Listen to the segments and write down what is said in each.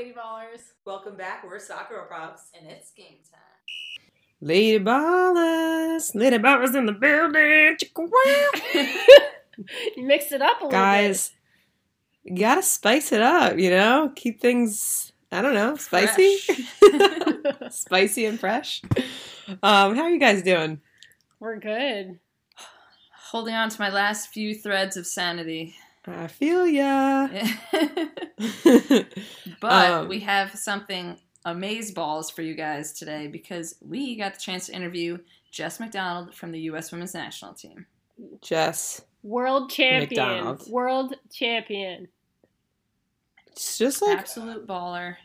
Lady Ballers. Welcome back. We're Soccer Props. And it's game time. Lady Ballers, Lady Ballers in the building. you mixed it up a little Guys, you gotta spice it up, you know? Keep things, I don't know, spicy? spicy and fresh. Um, how are you guys doing? We're good. Holding on to my last few threads of sanity. I feel ya. but Um, we have something amaze balls for you guys today because we got the chance to interview Jess McDonald from the U.S. Women's National Team. Jess, World champion. McDonald. World champion. it's just like Absolute baller.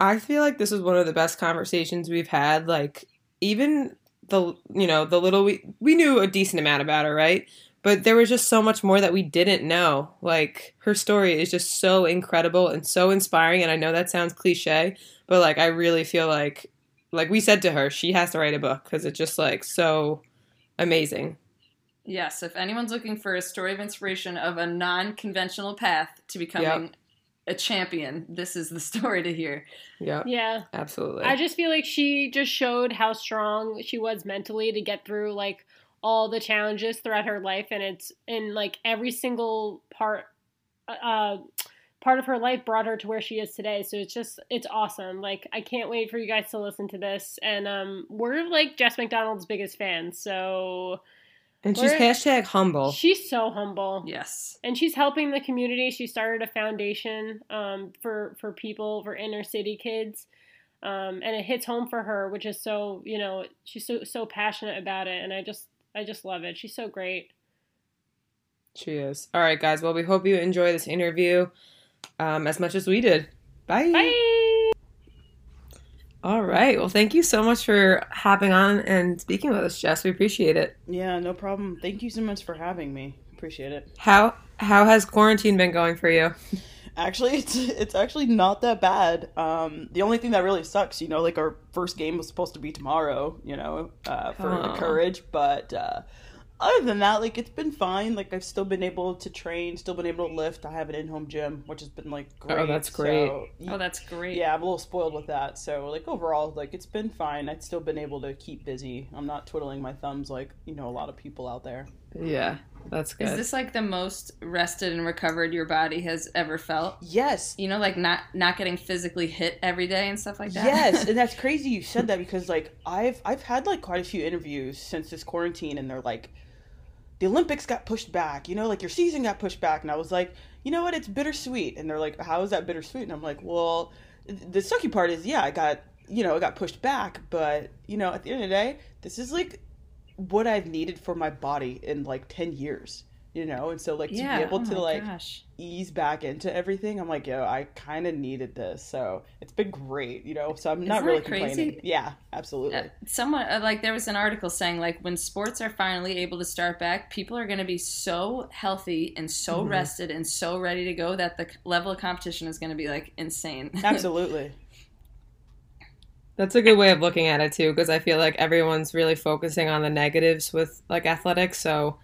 I feel like this is one of the best conversations we've had. Like even the you know the little we we knew a decent amount about her, right? But there was just so much more that we didn't know. Like her story is just so incredible and so inspiring. And I know that sounds cliche, but like I really feel like like we said to her, she has to write a book because it's just like so amazing. Yes, if anyone's looking for a story of inspiration of a non-conventional path to becoming a champion, this is the story to hear. Yeah, Yeah. absolutely. I just feel like she just showed how strong she was mentally to get through like all the challenges throughout her life and it's in like every single part uh part of her life brought her to where she is today. So it's just it's awesome. Like I can't wait for you guys to listen to this and um we're like Jess McDonald's biggest fans. So and she's hashtag humble. she's so humble. Yes. and she's helping the community. She started a foundation um, for for people for inner city kids, um, and it hits home for her, which is so you know she's so so passionate about it, and I just I just love it. She's so great. She is. All right, guys. Well, we hope you enjoy this interview um, as much as we did. Bye. Bye. All right. Well, thank you so much for hopping on and speaking with us, Jess. We appreciate it. Yeah, no problem. Thank you so much for having me. Appreciate it. How how has quarantine been going for you? Actually, it's it's actually not that bad. Um, the only thing that really sucks, you know, like our first game was supposed to be tomorrow, you know, uh, for Aw. the courage, but uh, other than that, like it's been fine. Like I've still been able to train, still been able to lift. I have an in-home gym, which has been like great. Oh, that's great. So, Oh, that's great. yeah, I'm a little spoiled with that. So like overall, like it's been fine. I've still been able to keep busy. I'm not twiddling my thumbs like you know a lot of people out there. Yeah, that's good. Is this like the most rested and recovered your body has ever felt? Yes, You know, like not not getting physically hit every day and stuff like that. Yes, and that's crazy you said that because like I've I've had like quite a few interviews since this quarantine and they're like the Olympics got pushed back, you know, like your season got pushed back and I was like, "You know what? It's bittersweet." And they're like, "How is that bittersweet?" And I'm like, "Well, the sucky part is, yeah, I got, you know, it got pushed back, but, you know, at the end of the day, this is like what I've needed for my body in like 10 years." You know, and so like to yeah. be able oh to like gosh. ease back into everything. I'm like, yo, I kind of needed this, so it's been great, you know. So I'm not Isn't really that crazy? complaining. Yeah, absolutely. Uh, someone uh, like there was an article saying like when sports are finally able to start back people are going to be so healthy and so Mhm. rested and so ready to go that the level of competition is going to be like insane absolutely. That's a good way of looking at it too, because I feel like everyone's really focusing on the negatives with like athletics. So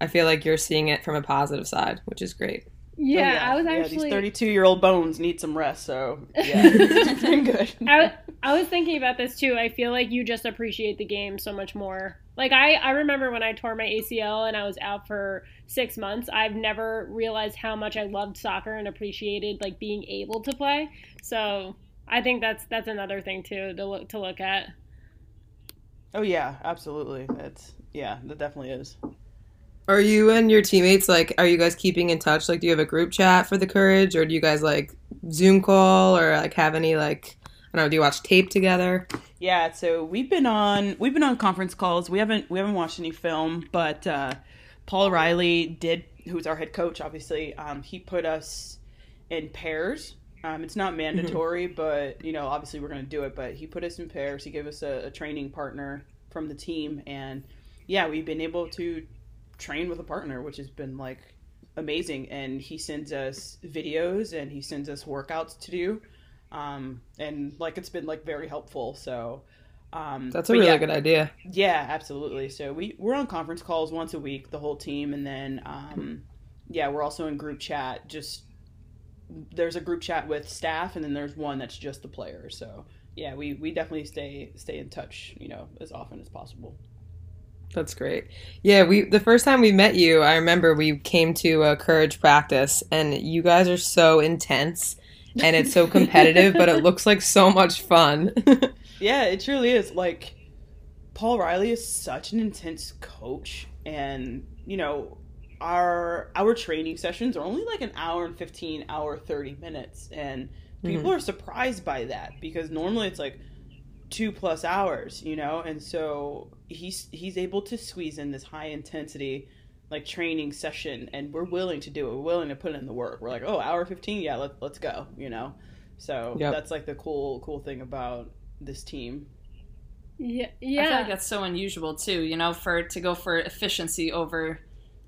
I feel like you're seeing it from a positive side, which is great. Oh, yeah, Oh, I was yeah, actually these 32 year old bones need some rest, so yeah, it's been good. I, I was thinking about this too. I feel like you just appreciate the game so much more. Like I, I remember when I tore my ACL and I was out for six months. I've never realized how much I loved soccer and appreciated like being able to play. So I think that's that's another thing too to look to look at. oh yeah, absolutely. It's yeah, that definitely is. Are you and your teammates like? Are you guys keeping in touch? Like, do you have a group chat for the courage, or do you guys like Zoom call, or like have any like I don't know? Do you watch tape together? Yeah, so we've been on we've been on conference calls. We haven't we haven't watched any film, but uh, Paul Riley did, who's our head coach, obviously. Um, he put us in pairs. Um, it's not mandatory, but you know, obviously we're going to do it. But he put us in pairs. He gave us a, a training partner from the team, and yeah, we've been able to train with a partner, which has been like amazing. And he sends us videos and he sends us workouts to do um, and like it's been like very helpful. So um, That's a really yeah, good idea. Yeah, absolutely. So we we're on conference calls once a week, the whole team, and then um, yeah, we're also in group chat, just there's a group chat with staff, and then there's one that's just the players. So yeah, we we definitely stay stay in touch, you know, as often as possible. That's great. Yeah, we the first time we met you, I remember we came to a courage practice, and you guys are so intense, and it's so competitive, but it looks like so much fun. yeah, it truly is. Like Paul Riley is such an intense coach, and you know, our our training sessions are only like an hour and 15 hour 30 minutes. And people mm-hmm. are surprised by that because normally it's like two plus hours you know? And so he's he's able to squeeze in this high intensity like training session and we're willing to do it. We're willing to put in the work. We're like oh hour 15 yeah let, let's go you know? So yep. that's like the cool cool thing about this team. Yeah yeah i feel like that's so unusual too you know for to go for efficiency over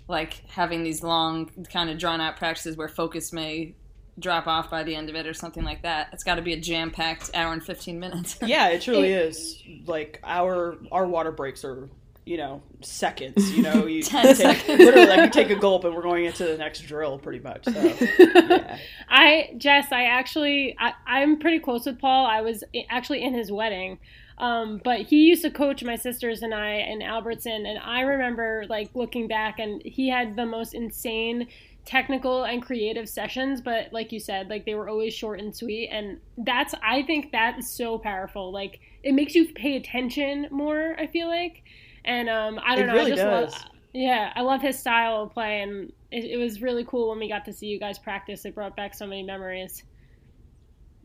like having these long kind of drawn out practices where focus may drop off by the end of it or something like that. It's got to be a jam packed hour and fifteen minutes. yeah, it truly is. Like our our water breaks are you know seconds. You know, you take, seconds. literally like you take a gulp and we're going into the next drill pretty much. So, yeah. I Jess, I actually I, I'm pretty close with Paul. I was actually in his wedding. Um, but he used to coach my sisters and I in Albertson, and I remember like looking back, and he had the most insane technical and creative sessions. But like you said, like they were always short and sweet, and that's I think that is so powerful. Like it makes you pay attention more. I feel like, and um, I don't it know, really I just does. love. Yeah, I love his style of play, and it, it was really cool when we got to see you guys practice. It brought back so many memories.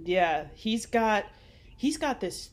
Yeah, he's got he's got this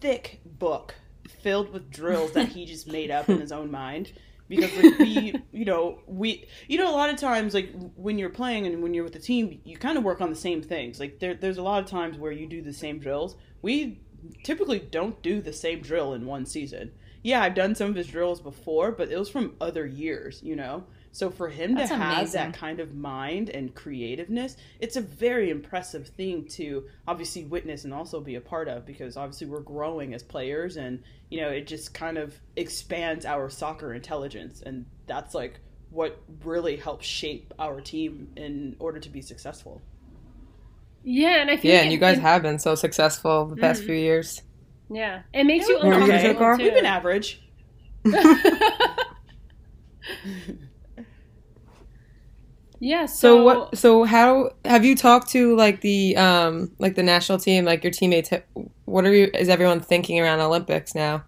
thick book filled with drills that he just made up in his own mind. Because like we you know we you know a lot of times like when you're playing and when you're with the team you kind of work on the same things. Like there, there's a lot of times where you do the same drills. We typically don't do the same drill in one season. Yeah i've done some of his drills before but it was from other years you know so for him That's to have amazing. that kind of mind and creativeness, it's a very impressive thing to obviously witness and also be a part of because obviously we're growing as players and you know it just kind of expands our soccer intelligence and that's like what really helps shape our team in order to be successful. Yeah, and I think yeah, and you guys it, have been so successful the past mm-hmm. few years. Yeah, it makes yeah, you uncomfortable. Okay. We've been average. Yeah. So, so, what? So how have you talked to like the um like the national team, like your teammates? What are you? Is everyone thinking around Olympics now?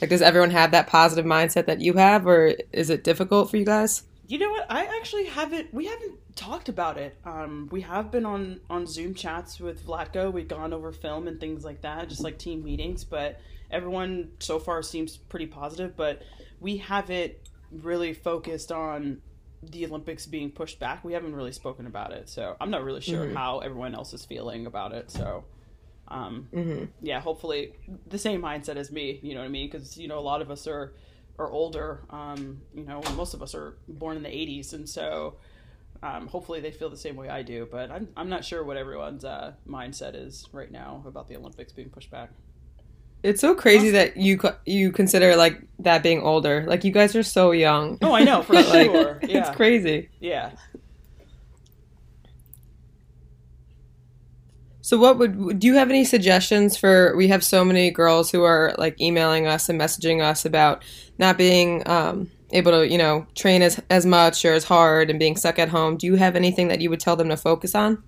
Like, does everyone have that positive mindset that you have, or is it difficult for you guys? You know what? I actually haven't. We haven't talked about it. Um, we have been on on Zoom chats with Vlatko. We've gone over film and things like that, just like team meetings. But everyone so far seems pretty positive. But we haven't really focused on the Olympics being pushed back, we haven't really spoken about it. So I'm not really sure mm-hmm. how everyone else is feeling about it. So, um, mm-hmm. yeah, hopefully the same mindset as me. You know what I mean? Because you know a lot of us are are older. Um, you know, most of us are born in the '80s, and so um, hopefully they feel the same way I do. But I'm I'm not sure what everyone's uh, mindset is right now about the Olympics being pushed back. It's so crazy that you you consider like that being older. Like you guys are so young. Oh, I know for sure. yeah. It's crazy. Yeah. So what would do you have any suggestions for we have so many girls who are like emailing us and messaging us about not being um, able to, you know, train as as much or as hard and being stuck at home. Do you have anything that you would tell them to focus on?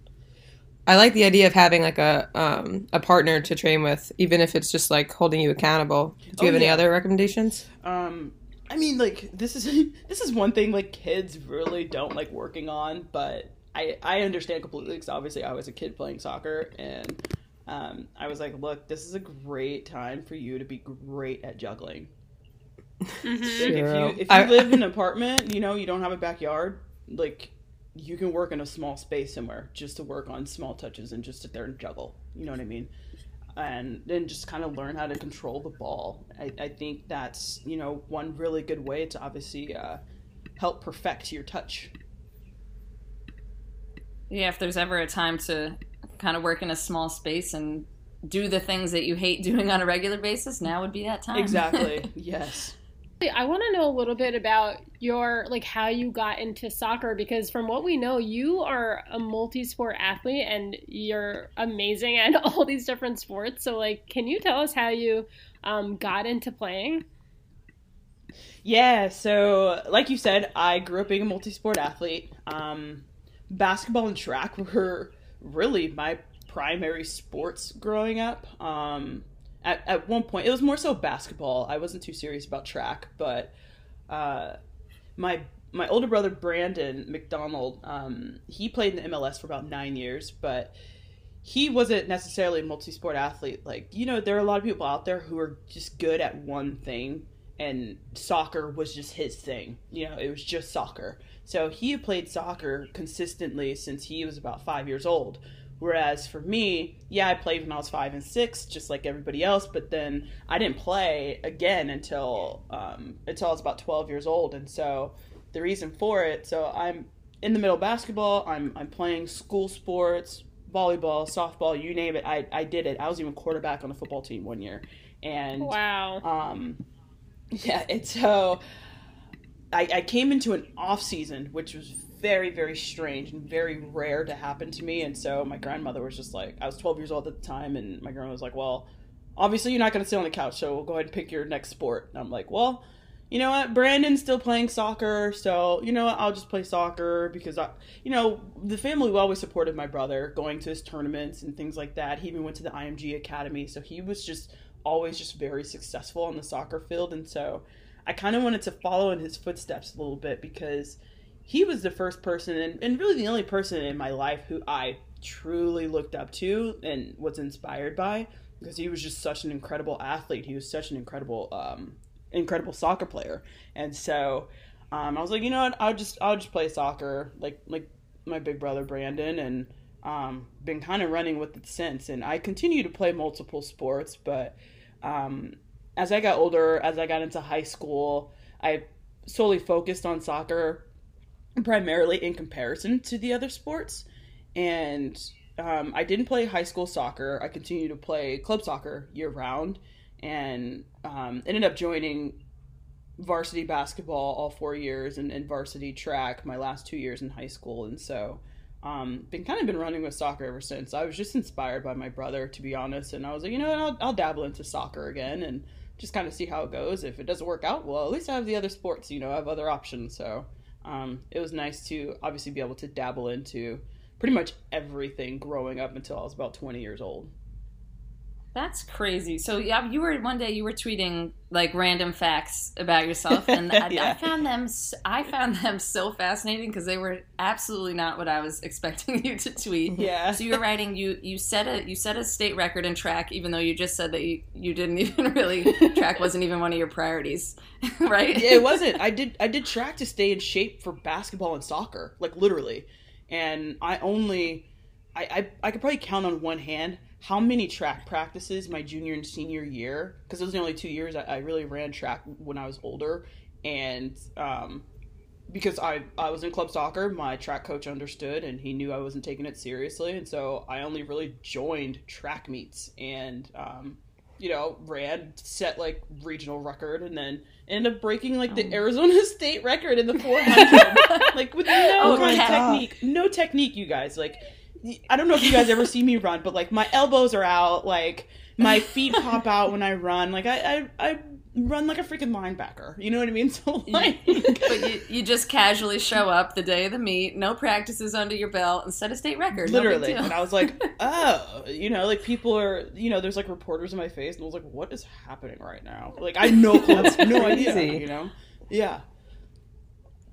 I like the idea of having like a um, a partner to train with, even if it's just like holding you accountable. Do you oh, have any other recommendations? Um, I mean, like this is this is one thing like kids really don't like working on, but I I understand completely because obviously I was a kid playing soccer and um, I was like, look, this is a great time for you to be great at juggling. Mm-hmm. Like if you if you I, live in an apartment, you know, you don't have a backyard, like you can work in a small space somewhere just to work on small touches and just sit there and juggle. You know what I mean? And then just kind of learn how to control the ball. I, I think that's, you know, one really good way to obviously uh, help perfect your touch. Yeah, if there's ever a time to kind of work in a small space and do the things that you hate doing on a regular basis, now would be that time. Exactly. yes. I want to know a little bit about your like how you got into soccer because from what we know, you are a multi-sport athlete and you're amazing at all these different sports. So like, can you tell us how you um, got into playing? Yeah, so like you said, I grew up being a multi-sport athlete. Um, basketball and track were really my primary sports growing up. Um, at, at one point it was more so basketball. I wasn't too serious about track but uh, my my older brother brandon mcdonald um, he played in the mls for about nine years but he wasn't necessarily a multi-sport athlete. Like you know there are a lot of people out there who are just good at one thing and soccer was just his thing. You know it was just soccer. So he had played soccer consistently since he was about five years old Whereas for me, yeah, I played when I was five and six, just like everybody else. But then I didn't play again until um, until I was about twelve years old. And so the reason for it, so I'm in the middle of basketball. I'm I'm playing school sports, volleyball, softball, you name it. I I did it. I was even quarterback on a football team one year. And wow. Um, yeah, it's so. I, I came into an off season, which was very very strange and very rare to happen to me. And so my grandmother was just like i was 12 years old at the time and my grandma was like well obviously you're not going to sit on the couch so we'll go ahead and pick your next sport. And i'm like well you know what? Brandon's still playing soccer so you know what? I'll just play soccer because i you know the family always supported my brother going to his tournaments and things like that. He even went to the img academy so he was just always just very successful on the soccer field. And so i kind of wanted to follow in his footsteps a little bit because he was the first person and, and really the only person in my life who I truly looked up to and was inspired by because he was just such an incredible athlete. He was such an incredible, um, incredible soccer player. And so um, I was like, you know what? I'll just I'll just play soccer like like my big brother Brandon and um, been kind of running with it since. And I continue to play multiple sports, but um, as I got older, as I got into high school, I solely focused on soccer primarily in comparison to the other sports. And um, I didn't play high school soccer. I continued to play club soccer year round and um, ended up joining varsity basketball all four years and, and, varsity track my last two years in high school. And so, um, been kind of been running with soccer ever since. I was just inspired by my brother, to be honest. And I was like, you know, I'll, I'll dabble into soccer again and just kind of see how it goes. If it doesn't work out, well, at least I have the other sports, you know, I have other options. So, um, it was nice to obviously be able to dabble into pretty much everything growing up until I was about 20 years old. That's crazy. So yeah, you were one day you were tweeting like random facts about yourself, and I, yeah. I found them I found them so fascinating because they were absolutely not what I was expecting you to tweet. Yeah. So you were writing you you set a you set a state record in track, even though you just said that you, you didn't even really track wasn't even one of your priorities, right? Yeah, it wasn't. I did I did track to stay in shape for basketball and soccer, like literally, and I only I I, I could probably count on one hand how many track practices my junior and senior year because those are the only two years I, I, really ran track when I was older. And um, because I, I was in club soccer my track coach understood and he knew I wasn't taking it seriously. And so I only really joined track meets and um, you know ran set like regional record and then ended up breaking like the oh. Arizona state record in the 400 like with no oh kind of technique no technique you guys. Like I don't know if you guys ever see me run, but like my elbows are out, like my feet pop out when I run. Like I, I, I run like a freaking linebacker. You know what I mean? So like, but you, you just casually show up the day of the meet, no practices under your belt, and set a state record. Literally, no and I was like, oh, you know, like people are, you know, there's like reporters in my face, and I was like, what is happening right now? Like I no no idea. You know? Yeah.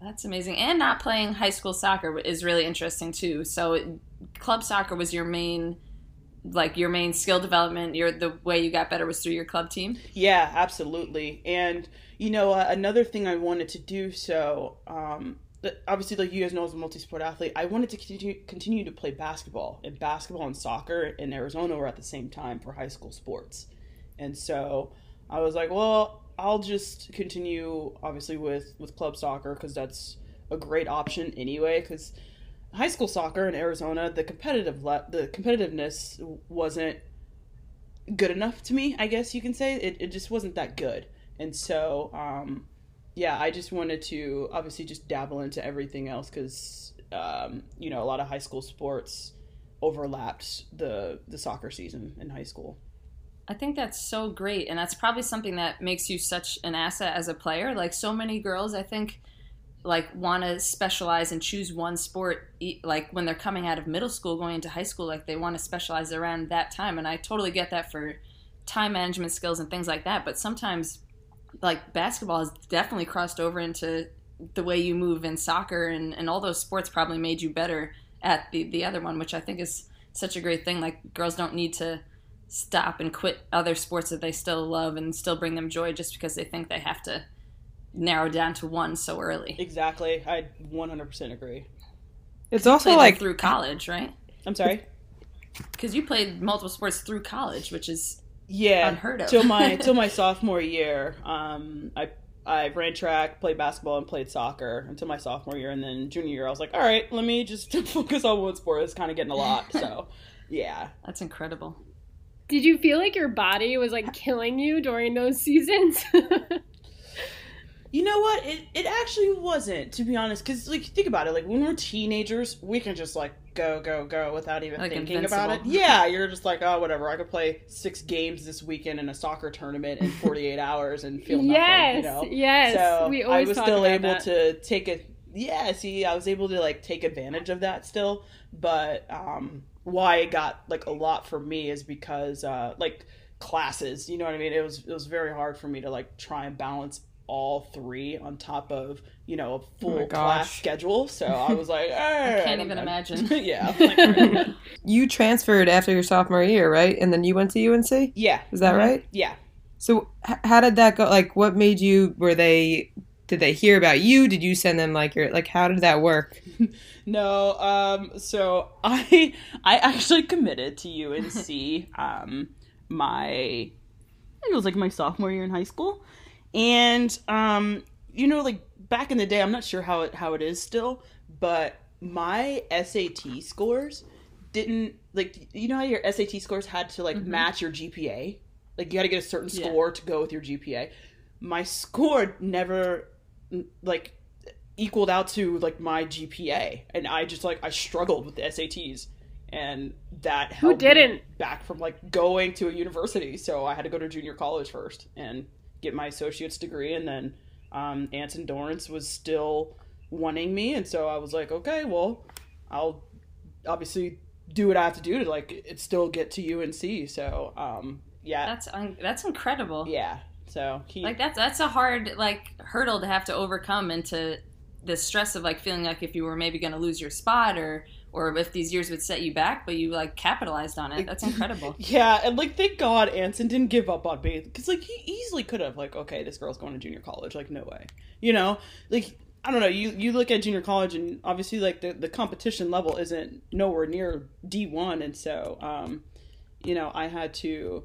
That's amazing. And not playing high school soccer is really interesting too. So club soccer was your main like your main skill development your the way you got better was through your club team? Yeah absolutely. And you know uh, another thing i wanted to do so um, obviously like you guys know as a multi-sport athlete. I wanted to continue, continue to play basketball and basketball and soccer in arizona were at the same time for high school sports. And so i was like well i'll just continue obviously with with club soccer because that's a great option anyway because high school soccer in Arizona, the competitive le- the competitiveness wasn't good enough to me. I guess you can say it. It just wasn't that good, and so um, yeah, I just wanted to obviously just dabble into everything else because um, you know a lot of high school sports overlapped the the soccer season in high school. I think that's so great, and that's probably something that makes you such an asset as a player. Like so many girls, I think, like want to specialize and choose one sport. Like when they're coming out of middle school, going into high school, like they want to specialize around that time. And I totally get that for time management skills and things like that. But sometimes, like basketball has definitely crossed over into the way you move in soccer, and, and all those sports probably made you better at the the other one, which I think is such a great thing. Like girls don't need to stop and quit other sports that they still love and still bring them joy just because they think they have to narrow down to one so early. Exactly, I 100% agree. It's also Played like through college, right? I'm sorry. Because you played multiple sports through college, which is Yeah, Unheard of. till my till my sophomore year. Um, I I ran track, played basketball, and played soccer until my sophomore year, and then junior year I was like, all right, let me just focus on one sport. It's kind of getting a lot, so yeah. that's incredible. Did you feel like your body was like killing you during those seasons? You know what? It it actually wasn't, to be honest. Because like, think about it. Like when we're teenagers, we can just like go go go without even Like thinking about it. Yeah, you're just like, oh, whatever. I could play six games this weekend in a soccer tournament in 48 hours and feel nothing. yes, you know? yes. so we I always was talk still able that. to take a yeah. See, I was able to like take advantage of that still, but um, why it got like a lot for me is because uh, like classes. You know what I mean? It was it was very hard for me to like try and balance all three on top of you know a full my class schedule. So I was like, I can't even imagine. yeah, I'm like, all right. you transferred after your sophomore year, right? And then you went to UNC. yeah, Is that right? yeah. So h- how did that go? Like, what made you? Were they? Did they hear about you? Did you send them like your like? How did that work? No, um, so I I actually committed to UNC um my I think it was like my sophomore year in high school. And um, you know, like back in the day, I'm not sure how it how it is still, but my SAT scores didn't like you know how your SAT scores had to like match your GPA? Like you had to get a certain Yeah. score to go with your GPA. My score never like equaled out to like my GPA, and I just like I struggled with the SATs, and that Who didn't? back from like going to a university. So I had to go to junior college first and get my associate's degree, and then um, Anson Dorrance was still wanting me, and so I was like, okay, well, I'll obviously do what I have to do to like it still get to UNC. So um, yeah, That's un- that's incredible. yeah. So he Like that's that's a hard like hurdle to have to overcome into the stress of like feeling like if you were maybe going to lose your spot or or if these years would set you back, but you like capitalized on it. That's incredible. Yeah, and like thank God Anson didn't give up on me because like he easily could have like okay this girl's going to junior college like no way you know like I don't know you you look at junior college and obviously like the the competition level isn't nowhere near D one and so um you know I had to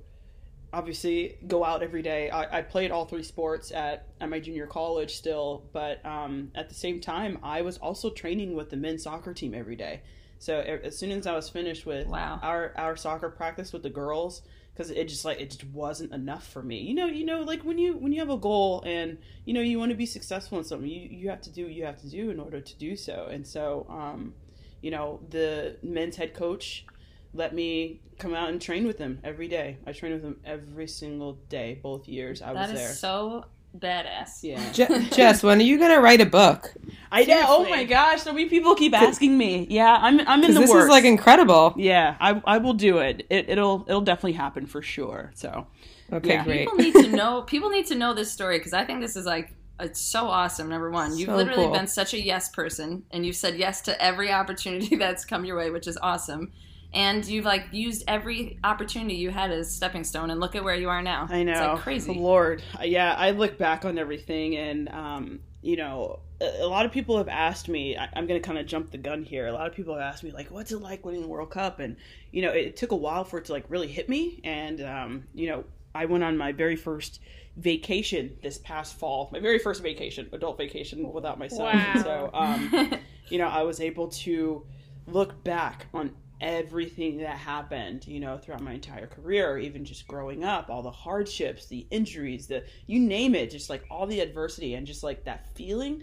obviously go out every day I, I played all three sports at at my junior college still but um at the same time I was also training with the men's soccer team every day so as soon as I was finished with Wow. our our soccer practice with the girls because it just like it just wasn't enough for me. You know, you know, like when you when you have a goal and you know you want to be successful in something, you you have to do what you have to do in order to do so. And so, um, you know, the men's head coach let me come out and train with them every day. I trained with them every single day, both years I was there. That is there. so badass. yeah, Je- Jess, when are you gonna write a book? I did. Oh my gosh! So many people keep asking me. Yeah, I'm I'm in Because the this works. is like incredible. yeah, I I will do it. it. It'll it'll definitely happen for sure. So. Okay, Yeah. great. People need to know. People need to know this story because I think this is like it's so awesome. Number one, you've So literally cool. been such a yes person, and you've said yes to every opportunity that's come your way, which is awesome. And you've like used every opportunity you had as a stepping stone, and look at where you are now. I know. It's like crazy. Lord. Yeah, I look back on everything and, um, you know, a, a lot of people have asked me, I, I'm going to kind of jump the gun here. A lot of people have asked me, like, what's it like winning the World Cup? And, you know, it, took a while for it to, like, really hit me. And, um, you know, I went on my very first vacation this past fall, my very first vacation, adult vacation without my son. Wow. So, um, you know, I was able to look back on everything that happened, you know, throughout my entire career, even just growing up, all the hardships, the injuries, the you name it, just like all the adversity and just like that feeling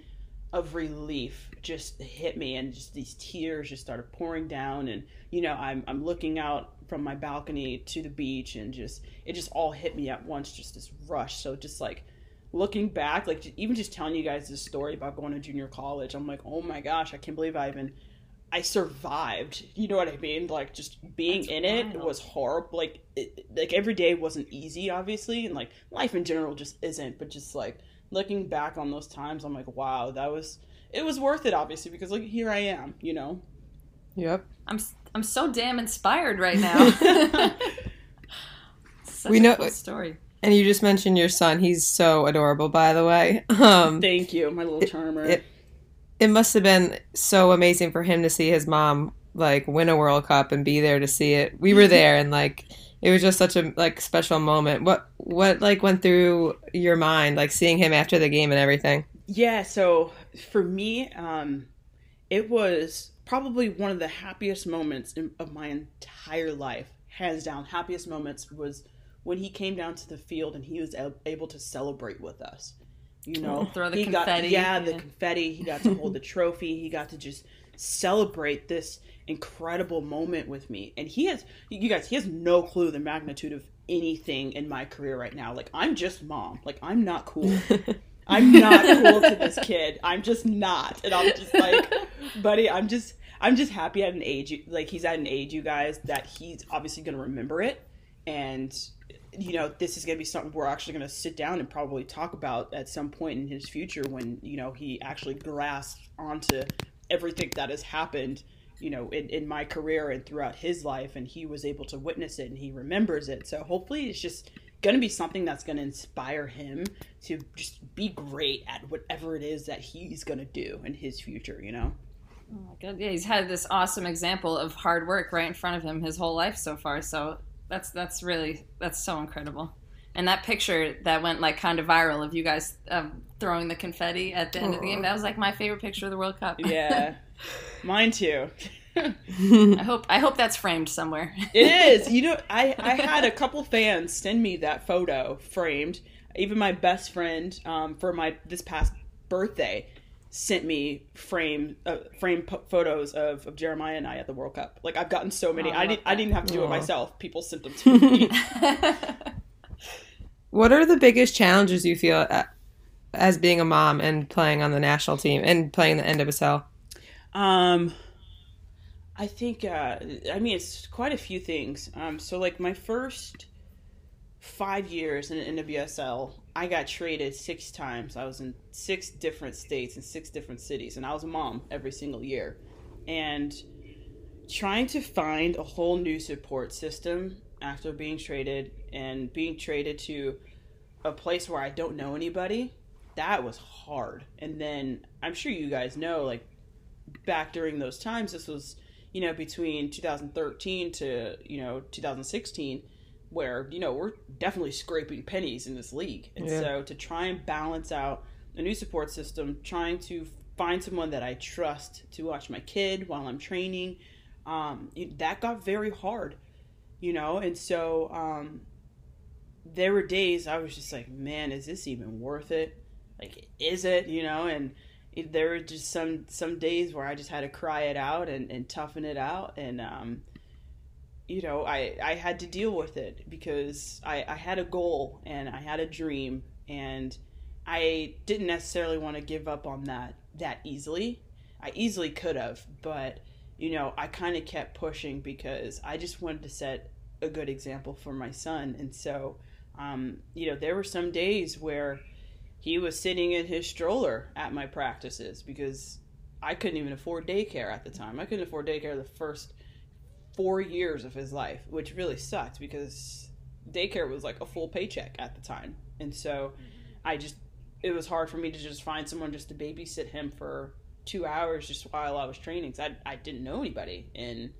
of relief just hit me and just these tears just started pouring down and you know I'm I'm looking out from my balcony to the beach and just it just all hit me at once just this rush. So just like looking back like even just telling you guys this story about going to junior college I'm like oh my gosh I can't believe I even I survived. You know what I mean? Like just being That's in wild. it was horrible. Like it, like every day wasn't easy, obviously, and like life in general just isn't. But just like looking back on those times, I'm like, wow, that was it was worth it, obviously, because like here I am. You know. Yep. I'm I'm so damn inspired right now. we know cool story. And you just mentioned your son. He's so adorable, by the way. Um, Thank you, my little charmer. It, it, it must have been so amazing for him to see his mom like win a World Cup and be there to see it. We were there and like it was just such a like special moment. What what like went through your mind like seeing him after the game and everything? Yeah, so for me um it was probably one of the happiest moments in, of my entire life. Hands down, happiest moments was when he came down to the field and he was able to celebrate with us. You know, throw the he confetti. Got, yeah, the confetti. He got to hold the trophy. He got to just celebrate this incredible moment with me. And he has, you guys, he has no clue the magnitude of anything in my career right now. Like, I'm just mom. Like, I'm not cool. I'm not cool to this kid. I'm just not. And I'm just like, buddy, I'm just, I'm just happy at an age, like, he's at an age, you guys, that he's obviously going to remember it. And you know, this is going to be something we're actually going to sit down and probably talk about at some point in his future when, you know, he actually grasps onto everything that has happened, you know, in, in my career and throughout his life. And he was able to witness it and he remembers it. So hopefully it's just going to be something that's going to inspire him to just be great at whatever it is that he's going to do in his future, you know? Oh my god! Yeah, he's had this awesome example of hard work right in front of him his whole life so far. So that's that's really that's so incredible. And that picture that went like kind of viral of you guys um, throwing the confetti at the end of the game, that was like my favorite picture of the World Cup. Yeah, mine too. I hope I hope that's framed somewhere. it is. You know, I I had a couple fans send me that photo framed. Even my best friend um, for my this past birthday sent me frame uh, frame p- photos of, of Jeremiah and I at the World Cup. Like I've gotten so many. Oh, I didn't I didn't have to do it myself. People sent them to me. what are the biggest challenges you feel at, uh, as being a mom and playing on the national team and playing the NWSL? Um I think uh I mean it's quite a few things. Um so like my first 5 years in the NWSL I got traded six times. I was in six different states and six different cities, and I was a mom every single year. And trying to find a whole new support system after being traded and being traded to a place where I don't know anybody, that was hard. And then I'm sure you guys know, like back during those times, this was, you know, between 2013 to, you know, 2016 where you know we're definitely scraping pennies in this league. And yeah. so to try and balance out a new support system trying to find someone that i trust to watch my kid while i'm training um, that got very hard you know? And so um, there were days i was just like man is this even worth it? Like is it? You know? And there were just some some days where i just had to cry it out and, and toughen it out. And um, you know, I, I had to deal with it because I, I had a goal and I had a dream and I didn't necessarily want to give up on that that easily. I easily could have, but you know, I kind of kept pushing because I just wanted to set a good example for my son. And so, um, you know, there were some days where he was sitting in his stroller at my practices because I couldn't even afford daycare at the time. I couldn't afford daycare the first four years of his life, which really sucked because daycare was like a full paycheck at the time. And so I just, it was hard for me to just find someone just to babysit him for two hours just while I was training. I, I didn't know anybody. And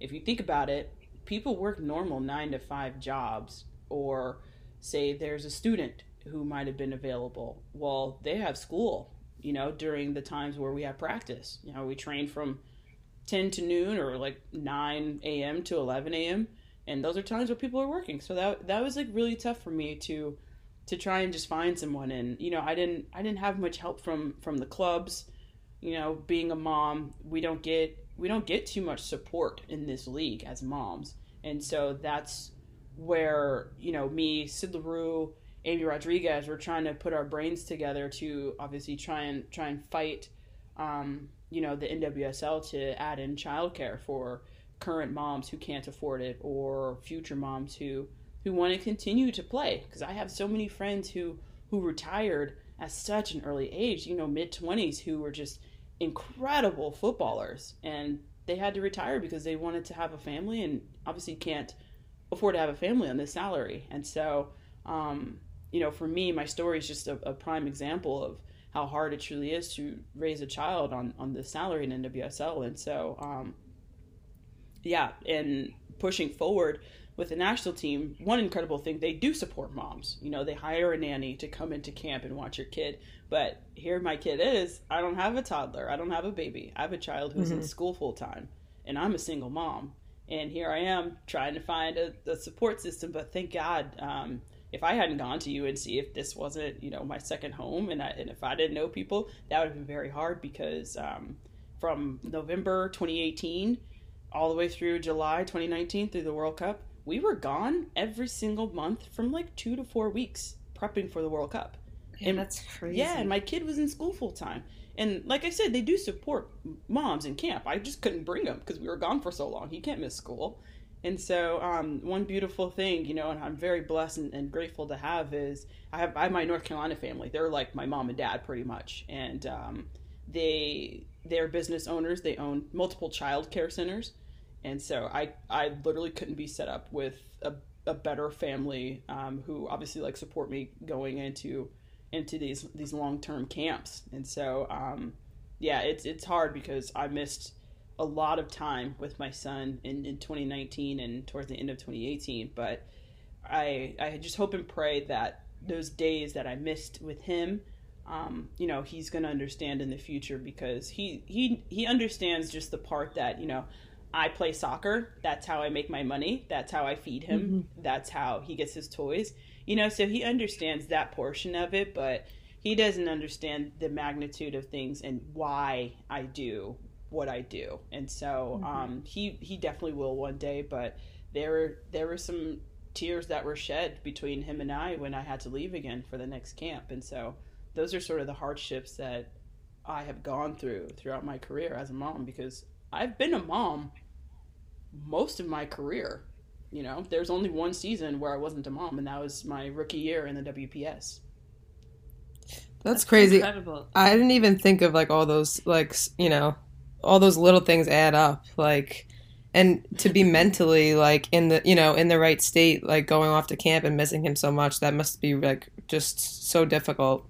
if you think about it, people work normal nine to five jobs, or say there's a student who might have been available. Well, they have school, you know, during the times where we have practice. You know, we train from 10 to noon or like 9 a.m. to 11 a.m. And those are times where people are working. So that that was like really tough for me to to try and just find someone and you know i didn't i didn't have much help from from the clubs you know being a mom we don't get we don't get too much support in this league as moms and so that's where you know me Syd Leroux amy rodriguez we're trying to put our brains together to obviously try and try and fight um, you know the nwsl to add in childcare for current moms who can't afford it or future moms who who want to continue to play because I have so many friends who who retired at such an early age, you know, mid 20s who were just incredible footballers and they had to retire because they wanted to have a family and obviously can't afford to have a family on this salary. And so um, you know, for me, my story is just a, a, prime example of how hard it truly is to raise a child on, on the salary in NWSL. And so, um, yeah, and pushing forward, with the national team, one incredible thing, they do support moms. You know, they hire a nanny to come into camp and watch your kid. But here my kid is, I don't have a toddler, I don't have a baby. I have a child who's mm-hmm. in school full time, and I'm a single mom. And here I am trying to find a, a support system. But thank God, um, if I hadn't gone to UNC, if this wasn't, you know, my second home, and, I, and if I didn't know people, that would have been very hard because um, from November 2018 all the way through July 2019 through the World Cup, we were gone every single month from like two to four weeks prepping for the World Cup. Yeah, and that's crazy. Yeah, and my kid was in school full time. And like I said, they do support moms in camp. I just couldn't bring him because we were gone for so long. He can't miss school. And so, um, one beautiful thing, you know, and I'm very blessed and, and, grateful to have is I have I have my North Carolina family. They're like my mom and dad, pretty much, and um, they they're business owners. They own multiple child care centers, and so I I literally couldn't be set up with a, a better family um, who obviously like support me going into into these these long term camps. And so um, yeah, it's it's hard because I missed a lot of time with my son in, in 2019 and towards the end of 2018. But I I just hope and pray that those days that I missed with him. Um, you know he's going to understand in the future because he he he understands just the part that you know I play soccer. That's how I make my money. That's how I feed him. Mm-hmm. That's how he gets his toys. You know, so he understands that portion of it, but he doesn't understand the magnitude of things and why I do what I do. And so mm-hmm. um, he he definitely will one day, but there there were some tears that were shed between him and I when I had to leave again for the next camp. And so those are sort of the hardships that I have gone through throughout my career as a mom because I've been a mom most of my career. You know, there's only one season where I wasn't a mom, and that was my rookie year in the WPS. That's, That's crazy. Incredible. I didn't even think of like all those like you know, all those little things add up. Like, and to be mentally like in the you know in the right state, like going off to camp and missing him so much, that must be like just so difficult.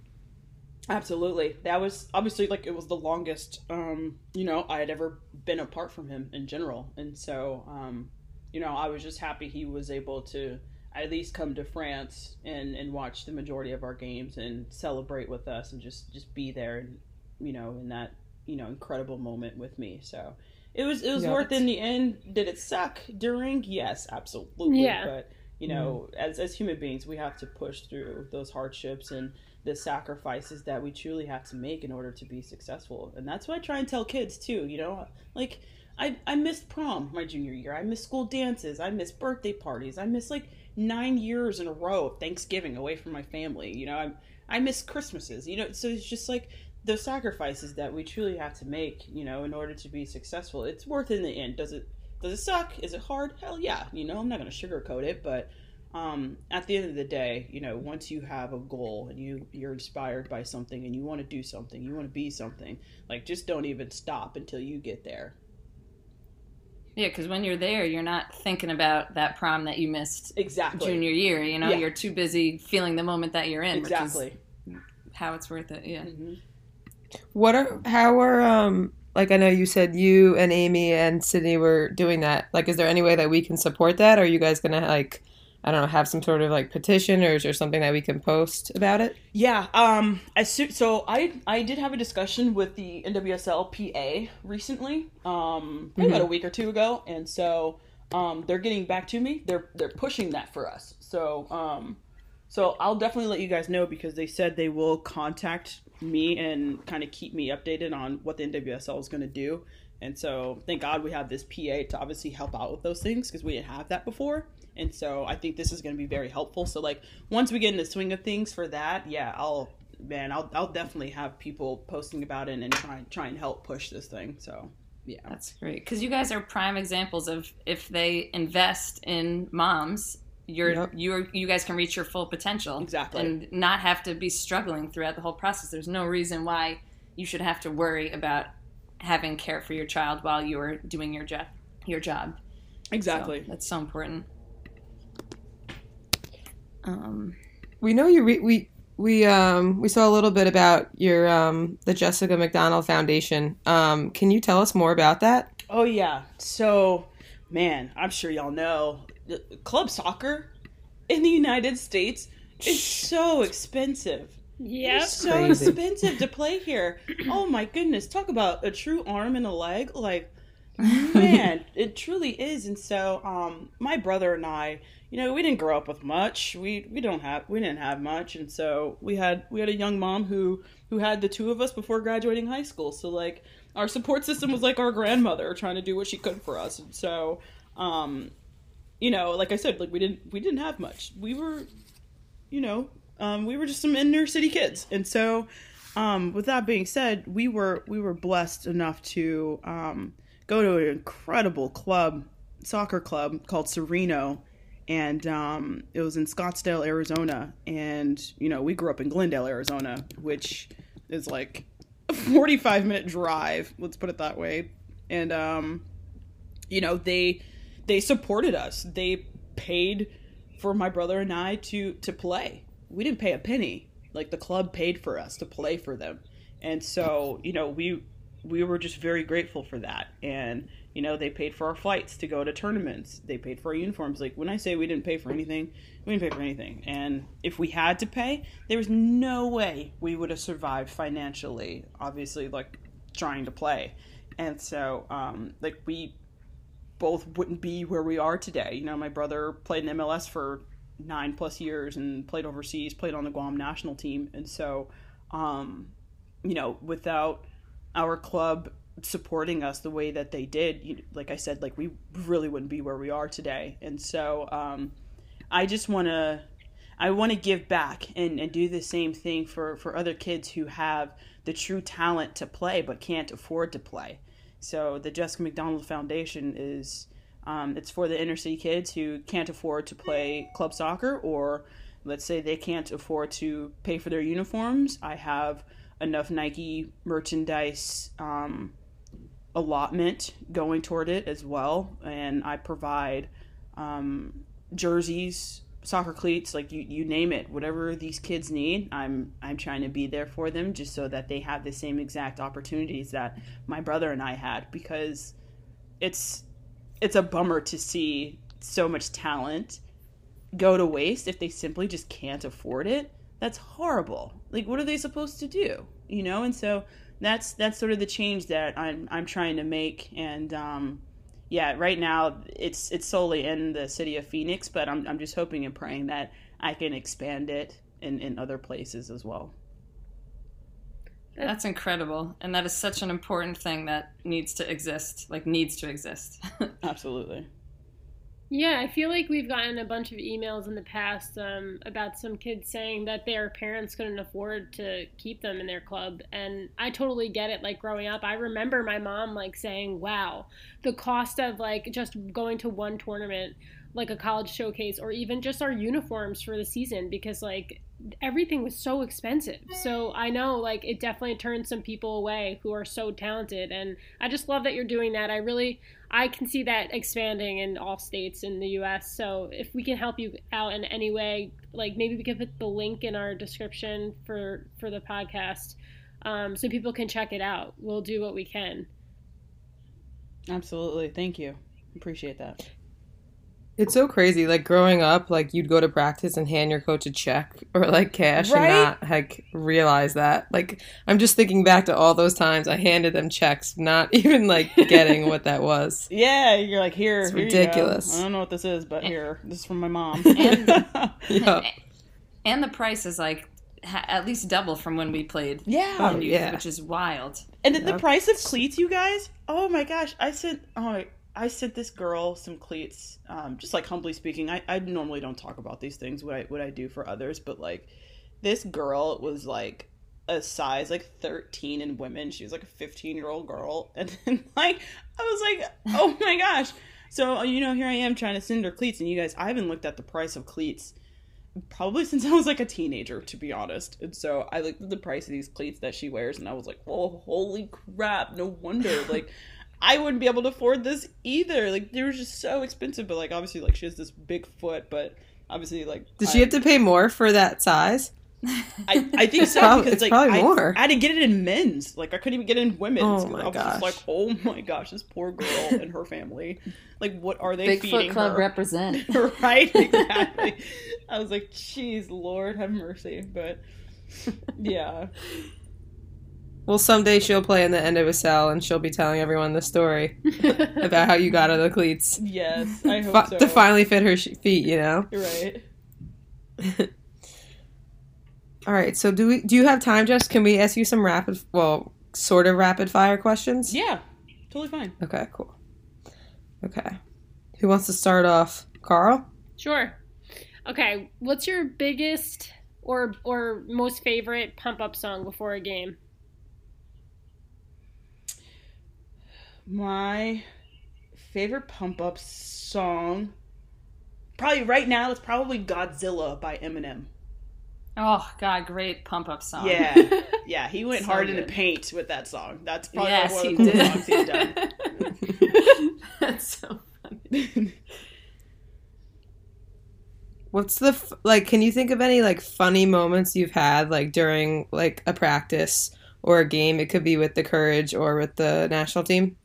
Absolutely. That was obviously like it was the longest um, you know, I had ever been apart from him in general. And so um, you know, I was just happy he was able to at least come to France and and watch the majority of our games and celebrate with us and just just be there and you know, in that, you know, incredible moment with me. So it was it was yeah, worth in the end. Did it suck during? Yes, absolutely. Yeah. But you know, mm. as as human beings, we have to push through those hardships and the sacrifices that we truly have to make in order to be successful. And that's what I try and tell kids too, you know, like I, I missed prom my junior year. I missed school dances. I missed birthday parties. I missed like nine years in a row of Thanksgiving away from my family. You know, I I miss Christmases. You know, so it's just like the sacrifices that we truly have to make. You know, in order to be successful. It's worth it in the end. Does it does it suck? Is it hard? Hell yeah. You know, I'm not gonna sugarcoat it, but um, at the end of the day, you know, once you have a goal and you you're inspired by something and you want to do something, you want to be something, like just don't even stop until you get there. Yeah, because when you're there, you're not thinking about that prom that you missed exactly junior year. You know, yeah. you're too busy feeling the moment that you're in. Exactly. how it's worth it. Yeah. Mm-hmm. What are how are um like I know you said you and Amy and Sydney were doing that. Like, is there any way that we can support that? Are you guys gonna like I don't know, have some sort of like petition or is there something that we can post about it? Yeah. Um. As so, so I I did have a discussion with the NWSL PA recently. Um. Maybe about a week or two ago, and so um they're getting back to me. They're they're pushing that for us. So um. So I'll definitely let you guys know because they said they will contact me and kind of keep me updated on what the NWSL is going to do. And so thank God we have this PA to obviously help out with those things because we didn't have that before. And so I think this is going to be very helpful. So like once we get in the swing of things for that, yeah, I'll man, I'll I'll definitely have people posting about it and try try and help push this thing. So yeah, That's great because you guys are prime examples of if they invest in moms, you're Yep. you're you guys can reach your full potential Exactly. and not have to be struggling throughout the whole process. There's no reason why you should have to worry about having care for your child while you're doing your job. Your job. So exactly. that's so important. Um, We know you re- we we um we saw a little bit about your um the Jessica McDonald Foundation. Um can you tell us more about that? Oh yeah. So, man, I'm sure y'all know club soccer in the United States is so expensive. Yeah, It's so Crazy. expensive to play here. Oh my goodness, talk about a true arm and a leg. Like, man, it truly is. And so, um, my brother and I, you know, we didn't grow up with much. We we don't have we didn't have much, and so we had we had a young mom who who had the two of us before graduating high school. So like, our support system was like our grandmother trying to do what she could for us. And so, um, you know, like I said, like we didn't we didn't have much. We were you know, um, we were just some inner city kids, and so, um, with that being said, we were we were blessed enough to um, go to an incredible club, soccer club called Sereno, and um, it was in Scottsdale, Arizona, and you know we grew up in Glendale, Arizona, which is like a forty-five minute drive. Let's put it that way, and um, you know they they supported us. They paid for my brother and I to to play. We didn't pay a penny. Like the club paid for us to play for them. And so, you know, we we were just very grateful for that. And you know, they paid for our flights to go to tournaments. They paid for our uniforms. Like when I say we didn't pay for anything, we didn't pay for anything. And if we had to pay, there was no way we would have survived financially. Obviously, like trying to play. And so, um, like we both wouldn't be where we are today. You know, my brother played in MLS for nine plus years and played overseas, played on the Guam national team, and so, um, you know, without our club supporting us the way that they did, you, like I said, like we really wouldn't be where we are today. And so, um, I just want to. I want to give back and, and do the same thing for, for other kids who have the true talent to play but can't afford to play. So the Jessica McDonald Foundation is um, it's for the inner city kids who can't afford to play club soccer or let's say they can't afford to pay for their uniforms. I have enough Nike merchandise um, allotment going toward it as well, and I provide um, jerseys, soccer cleats, like you, you name it, whatever these kids need. I'm I'm trying to be there for them just so that they have the same exact opportunities that my brother and I had because it's it's a bummer to see so much talent go to waste if they simply just can't afford it. That's horrible. Like what are they supposed to do? You know, and so that's that's sort of the change that I'm I'm trying to make and um yeah, right now it's it's solely in the city of Phoenix, but I'm I'm just hoping and praying that I can expand it in, in other places as well. that's incredible, and that is such an important thing that needs to exist. Like needs to exist. Absolutely. Yeah, I feel like we've gotten a bunch of emails in the past um, about some kids saying that their parents couldn't afford to keep them in their club, and I totally get it. Like growing up, I remember my mom like saying, "Wow, the cost of like just going to one tournament, like a college showcase, or even just our uniforms for the season, because like everything was so expensive." So I know like it definitely turns some people away who are so talented, and I just love that you're doing that. I really. I can see that expanding in all states in the U.S. So if we can help you out in any way, like maybe we can put the link in our description for for the podcast, um, so people can check it out. We'll do what we can. Absolutely. Thank you. Appreciate that. It's so crazy. Like growing up, like you'd go to practice and hand your coach a check or like cash Right? and not like realize that. Like I'm just thinking back to all those times I handed them checks, not even like getting what that was. Yeah, you're like here. It's here you go. ridiculous. I don't know what this is, but here, this is from my mom. And- Yeah. And the price is like ha- at least double from when we played. yeah, Oh, youth, yeah. which is wild. And the, the price of cleats, you guys. Oh my gosh, I sent oh I sent this girl some cleats. Um, just like humbly speaking, I, I normally don't talk about these things what I what I do for others, but like this girl was like a size like 13 in women. She was like a 15 year old girl, and then like I was like, oh my gosh. So you know, here I am trying to send her cleats, and you guys, I haven't looked at the price of cleats probably since I was like a teenager, to be honest. And so I looked at the price of these cleats that she wears, and I was like, "Oh, holy crap! No wonder." like, I wouldn't be able to afford this either. Like, they were just so expensive. But like, obviously, like she has this big foot, but obviously, like, Did I, she have to pay more for that size? I, I think so prob- because it's like probably I, more. I had to get it in men's. Like, I couldn't even get it in women's. Oh 'cause my I was gosh. just like, "Oh my gosh, this poor girl and her family. Like, what are they Bigfoot feeding Club her?" represent. right exactly i was like jeez lord have mercy but yeah Well, someday she'll play in the NWSL and she'll be telling everyone the story about how you got her the cleats yes i hope Fi- so to finally fit her sh- feet. You know. Right All right. So do we? Do you have time, Jess? Can we ask you some rapid, well, sort of rapid fire questions? yeah totally fine Okay. Cool. Okay. Who wants to start off? Carl. Sure. Okay, what's your biggest or or most favorite pump up song before a game? My favorite pump up song probably right now it's probably godzilla by eminem Oh God, great pump up song. yeah yeah he went So hard in the paint with that song that's probably Yes, one he of the coolest did. songs he's done That's so funny. What's the f- like? Can you think of any like funny moments you've had like during like a practice or a game? It could be with the Courage or with the national team.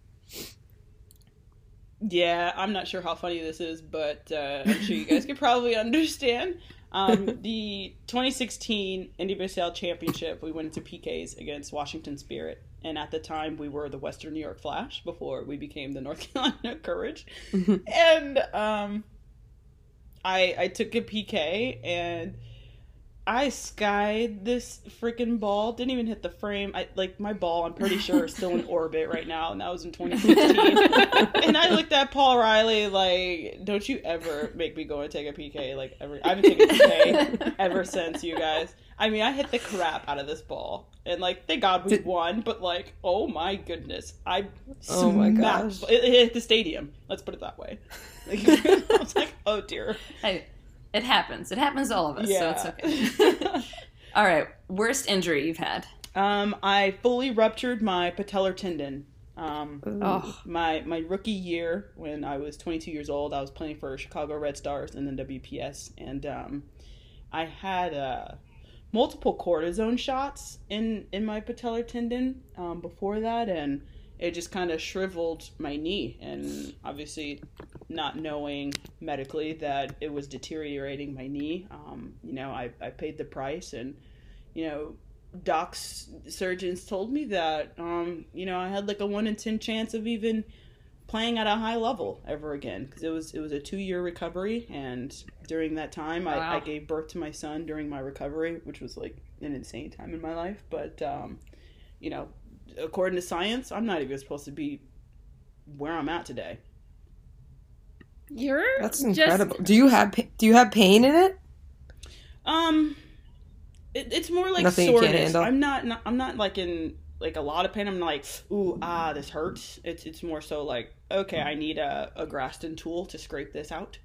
Yeah, I'm not sure how funny this is, but uh, I'm sure you guys could probably understand. Um, the 2016 Indy NWSL Championship, we went into PKs against Washington Spirit, and at the time we were the Western New York Flash before we became the North Carolina Courage. and um, I I took a PK and I skied this freaking ball. Didn't even hit the frame. I like my ball. I'm pretty sure is still in orbit right now, and that was in 2016. and I looked at Paul Riley like, "Don't you ever make me go and take a PK like ever? I haven't taken a PK ever since you guys. I mean, I hit the crap out of this ball, and like, thank God we Did- won. But like, oh my goodness, I Oh my smacked- gosh. It, it hit the stadium. Let's put it that way. Like, I was like, oh dear. Hey, it happens. It happens to all of us, Yeah. so it's okay. all right, worst injury you've had. um, I fully ruptured my patellar tendon. Um, Oh, my my rookie year when I was 22 years old, I was playing for Chicago Red Stars and the WPS, and um, I had uh, multiple cortisone shots in in my patellar tendon um, before that, and it just kind of shriveled my knee, and obviously not knowing medically that it was deteriorating my knee, um, you know, I, I paid the price, and you know docs surgeons told me that um you know i had like a 1 in 10 chance of even playing at a high level ever again because it was it was a two year recovery and during that time I, I gave birth to my son during my recovery which was like an insane time in my life but um you know according to science i'm not even supposed to be where i'm at today You're That's just- incredible. do you have pa- do you have pain in it? Um, it, it's more like Nothing you can't soreness. handle? I'm not, not. I'm not like in like a lot of pain. I'm like, ooh, ah, this hurts. It's it's more so like, okay, I need a a Graston tool to scrape this out.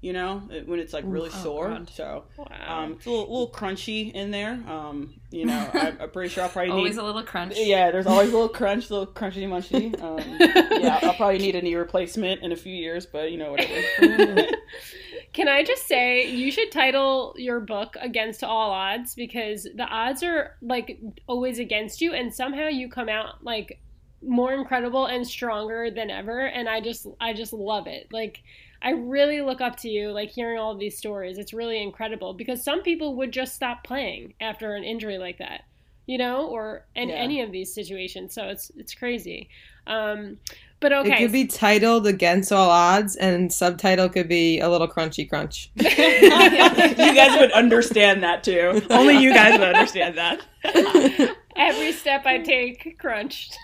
You know, when it's like really oh, sore. God. So Wow. um, it's a little, little crunchy in there. Um, you know, I'm, I'm pretty sure I'll probably always need. a little crunch. Yeah, there's always a little crunch, little crunchy munchy. Um, yeah, I'll probably need a knee replacement in a few years, but you know whatever. Can I just say you should title your book Against All Odds because the odds are like always against you and somehow you come out like more incredible and stronger than ever and I just I just love it. Like I really look up to you like hearing all of these stories. It's really incredible because some people would just stop playing after an injury like that. You know, or in Yeah. any of these situations. So it's it's crazy. Um but okay. It could be titled Against All Odds, and subtitle could be A Little Crunchy Crunch. you guys would understand that too. Only you guys would understand that. Every step I take crunched.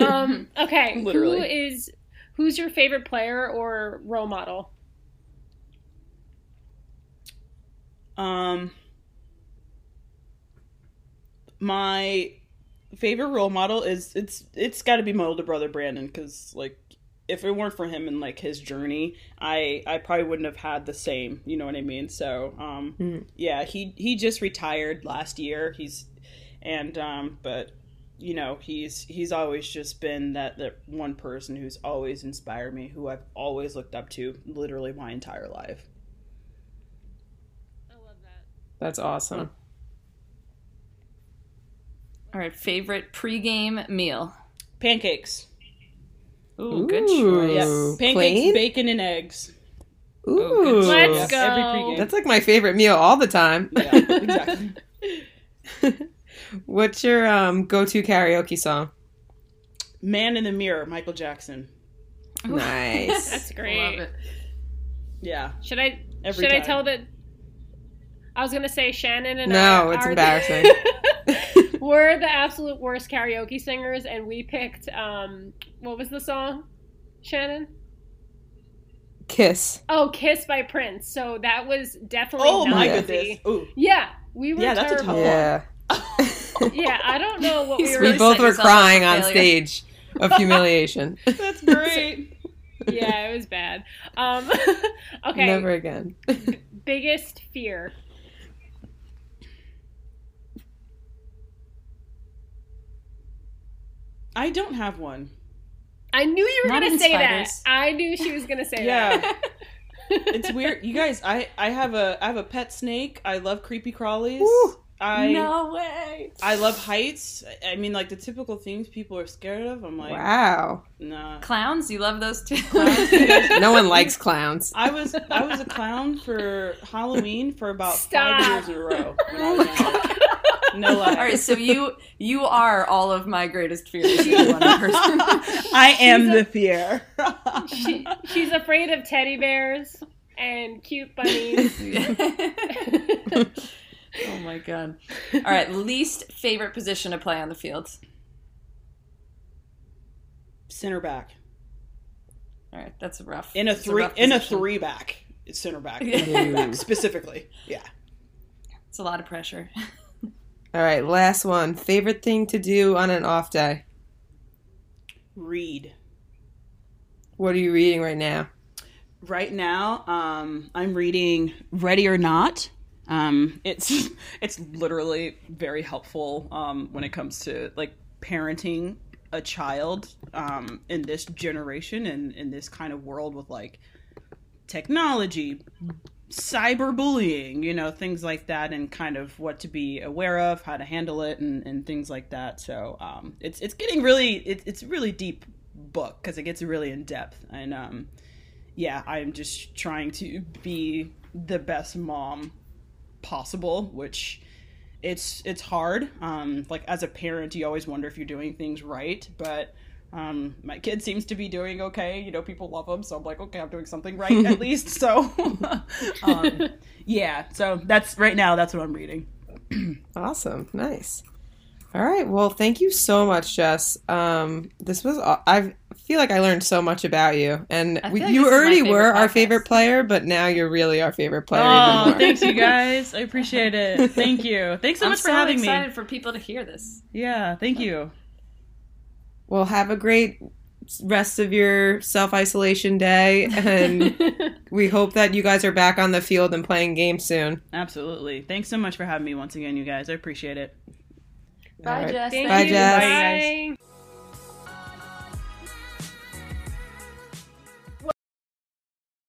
um, okay, Literally. who is who's your favorite player or role model? Um, my favorite role model is it's it's got to be my older brother Brandon because like if it weren't for him and like his journey, I I probably wouldn't have had the same. You know what I mean? So um, Mhm. yeah, he he just retired last year. He's and um, but you know he's he's always just been that that one person who's always inspired me, who I've always looked up to, literally my entire life. I love that. That's awesome. All right, favorite pregame meal. Pancakes. Ooh, good choice. Yeah, Ooh. pancakes, Plain? bacon, and eggs. Ooh. Oh, good. Let's go. Every pregame. That's like my favorite meal all the time. yeah, exactly. What's your um, go-to karaoke song? Man in the Mirror, Michael Jackson. Nice. That's great. Love it. Yeah, Should I every should time. I tell that? I was gonna say Shannon and No, I it's are embarrassing. we're the absolute worst karaoke singers, and we picked um, what was the song? Shannon. Kiss. Oh, "Kiss" by Prince. So that was definitely. Oh my goodness. Ooh. Yeah, we were. Yeah, that's a terrible. tough Yeah. Yeah, I don't know what we were. we both were crying on stage of humiliation. That's great. yeah, it was bad. Um, okay, Never again. biggest fear. I don't have one. I knew you were Not gonna say spiders. that. I knew she was gonna say Yeah. that. Yeah. it's weird. You guys, I I have a I have a pet snake. I love creepy crawlies. Woo. I no way. I love heights. I I mean, like the typical things people are scared of. I'm like, wow. nah. Clowns, you love those too. No one likes clowns. I was I was a clown for Halloween for about Stop. five years in a row. when I was. No lie. All right, so you you are all of my greatest fears. if you want a person. I am She's a- the fear. She, she's afraid of teddy bears and cute bunnies. oh my god! All right, least favorite position to play on the field. Center back All right, that's rough. in a It's three rough in a three back. It's center back, Yeah. back specifically. Yeah. It's a lot of pressure. All right, last one. Favorite thing to do on an off day? Read. What are you reading right now? Right now, um, I'm reading Ready or Not. Um, it's it's literally very helpful um, when it comes to like parenting a child um, in this generation and in this kind of world with like technology, cyberbullying, you know, things like that, and kind of what to be aware of, how to handle it, and, and things like that. So um, it's it's getting really it, it's really deep book because it gets really in depth, and um, yeah, I'm just trying to be the best mom possible, which it's it's hard. Um, like as a parent, you always wonder if you're doing things right, but um, my kid seems to be doing okay. You know, people love him, so I'm like, okay, I'm doing something right at least. So, um, yeah. So that's right now. That's what I'm reading. Awesome. Nice. All right. Well, thank you so much, Jess. Um, this was aw- I feel like I learned so much about you, and we, like you this is my already favorite were our favorite player, but now you're really our favorite player. Oh, even Oh, more. thanks you guys. I appreciate it. Thank you. Thanks so I'm much for so having excited for people to hear this. Yeah, thank you. Well, have a great rest of your self isolation day, and we hope that you guys are back on the field and playing games soon. Absolutely. Thanks so much for having me once again, you guys. I appreciate it. All right. Jess. Thank Bye, you. Jess. Bye.